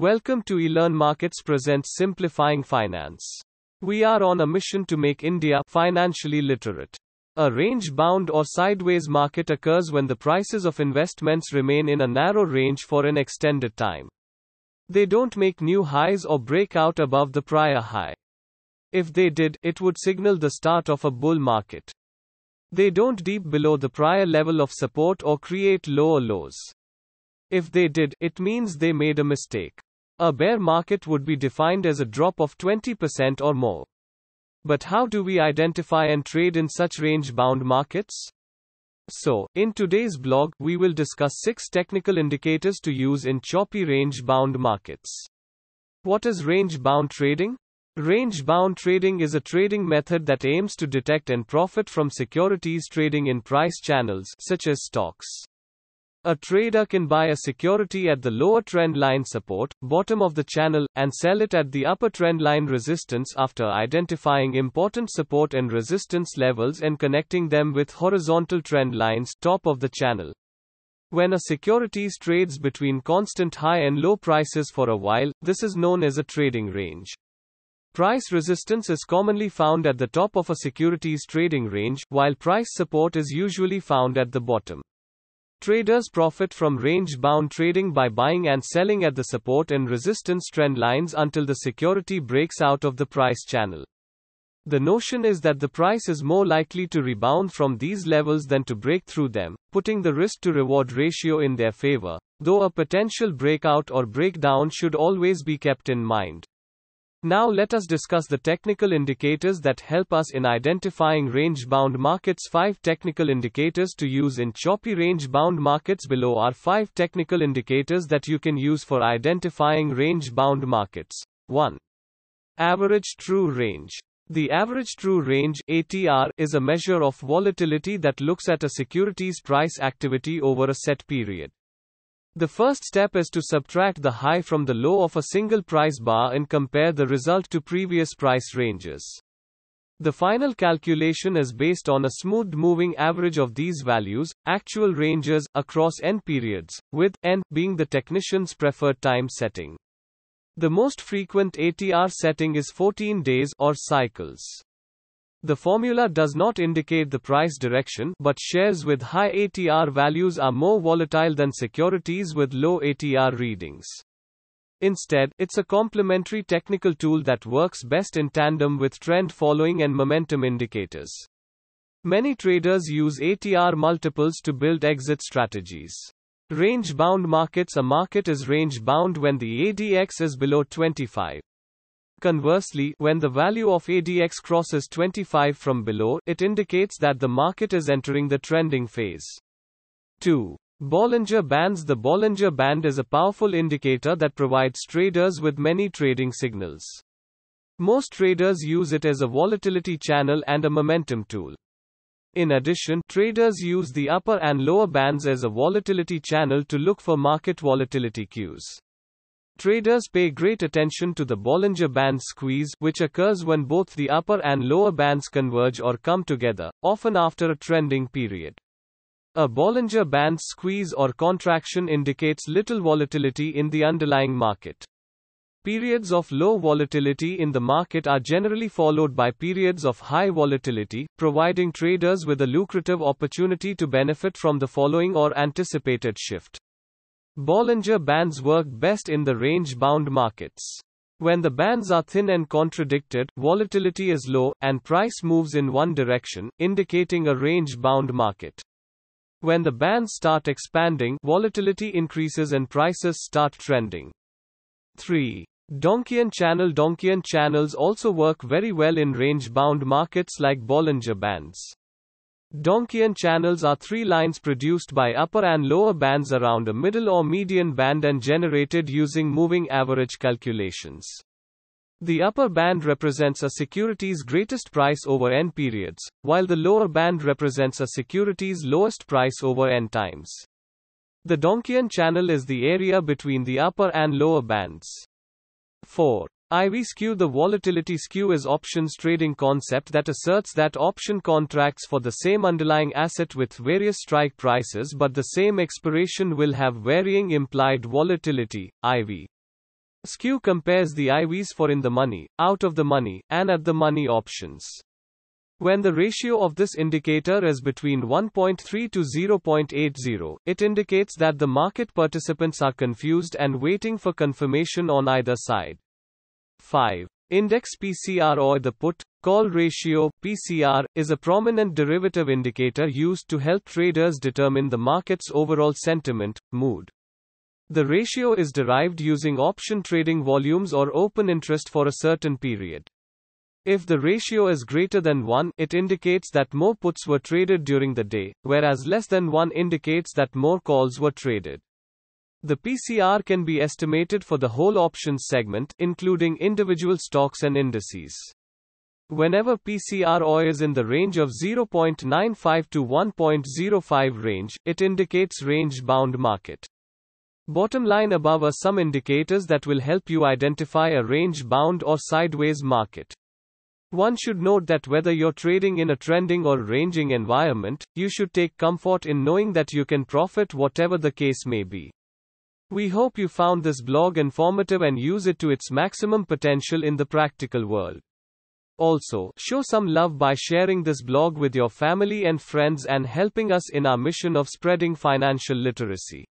Welcome to eLearn Markets presents Simplifying Finance. We are on a mission to make India financially literate. A range bound or sideways market occurs when the prices of investments remain in a narrow range for an extended time. They don't make new highs or break out above the prior high. If they did, it would signal the start of a bull market. They don't deep below the prior level of support or create lower lows. If they did, it means they made a mistake. A bear market would be defined as a drop of 20% or more. But how do we identify and trade in such range bound markets? So, in today's blog, we will discuss six technical indicators to use in choppy range bound markets. What is range bound trading? Range bound trading is a trading method that aims to detect and profit from securities trading in price channels, such as stocks. A trader can buy a security at the lower trend line support, bottom of the channel, and sell it at the upper trend line resistance after identifying important support and resistance levels and connecting them with horizontal trend lines, top of the channel. When a securities trades between constant high and low prices for a while, this is known as a trading range. Price resistance is commonly found at the top of a securities trading range, while price support is usually found at the bottom. Traders profit from range bound trading by buying and selling at the support and resistance trend lines until the security breaks out of the price channel. The notion is that the price is more likely to rebound from these levels than to break through them, putting the risk to reward ratio in their favor, though a potential breakout or breakdown should always be kept in mind. Now let us discuss the technical indicators that help us in identifying range-bound markets. 5 technical indicators to use in choppy range-bound markets below are 5 technical indicators that you can use for identifying range-bound markets. 1. Average true range. The average true range ATR is a measure of volatility that looks at a security's price activity over a set period. The first step is to subtract the high from the low of a single price bar and compare the result to previous price ranges. The final calculation is based on a smooth moving average of these values, actual ranges, across n periods, with n being the technician's preferred time setting. The most frequent ATR setting is 14 days or cycles. The formula does not indicate the price direction, but shares with high ATR values are more volatile than securities with low ATR readings. Instead, it's a complementary technical tool that works best in tandem with trend following and momentum indicators. Many traders use ATR multiples to build exit strategies. Range bound markets A market is range bound when the ADX is below 25. Conversely, when the value of ADX crosses 25 from below, it indicates that the market is entering the trending phase. 2. Bollinger Bands The Bollinger Band is a powerful indicator that provides traders with many trading signals. Most traders use it as a volatility channel and a momentum tool. In addition, traders use the upper and lower bands as a volatility channel to look for market volatility cues. Traders pay great attention to the Bollinger Band squeeze, which occurs when both the upper and lower bands converge or come together, often after a trending period. A Bollinger Band squeeze or contraction indicates little volatility in the underlying market. Periods of low volatility in the market are generally followed by periods of high volatility, providing traders with a lucrative opportunity to benefit from the following or anticipated shift. Bollinger Bands work best in the range-bound markets. When the bands are thin and contradicted, volatility is low, and price moves in one direction, indicating a range-bound market. When the bands start expanding, volatility increases and prices start trending. 3. Donchian channel Donchian channels also work very well in range-bound markets like Bollinger Bands. Donchian channels are three lines produced by upper and lower bands around a middle or median band and generated using moving average calculations. The upper band represents a security's greatest price over n periods, while the lower band represents a security's lowest price over n times. The Donchian channel is the area between the upper and lower bands. 4. IV skew The volatility skew is options trading concept that asserts that option contracts for the same underlying asset with various strike prices but the same expiration will have varying implied volatility, IV. Skew compares the IVs for in the money, out of the money, and at the money options. When the ratio of this indicator is between 1.3 to 0.80, it indicates that the market participants are confused and waiting for confirmation on either side. 5. Index PCR or the put call ratio PCR is a prominent derivative indicator used to help traders determine the market's overall sentiment, mood. The ratio is derived using option trading volumes or open interest for a certain period. If the ratio is greater than 1, it indicates that more puts were traded during the day, whereas less than 1 indicates that more calls were traded. The PCR can be estimated for the whole options segment, including individual stocks and indices. Whenever PCR is in the range of 0.95 to 1.05 range, it indicates range bound market. Bottom line above are some indicators that will help you identify a range bound or sideways market. One should note that whether you're trading in a trending or ranging environment, you should take comfort in knowing that you can profit whatever the case may be. We hope you found this blog informative and use it to its maximum potential in the practical world. Also, show some love by sharing this blog with your family and friends and helping us in our mission of spreading financial literacy.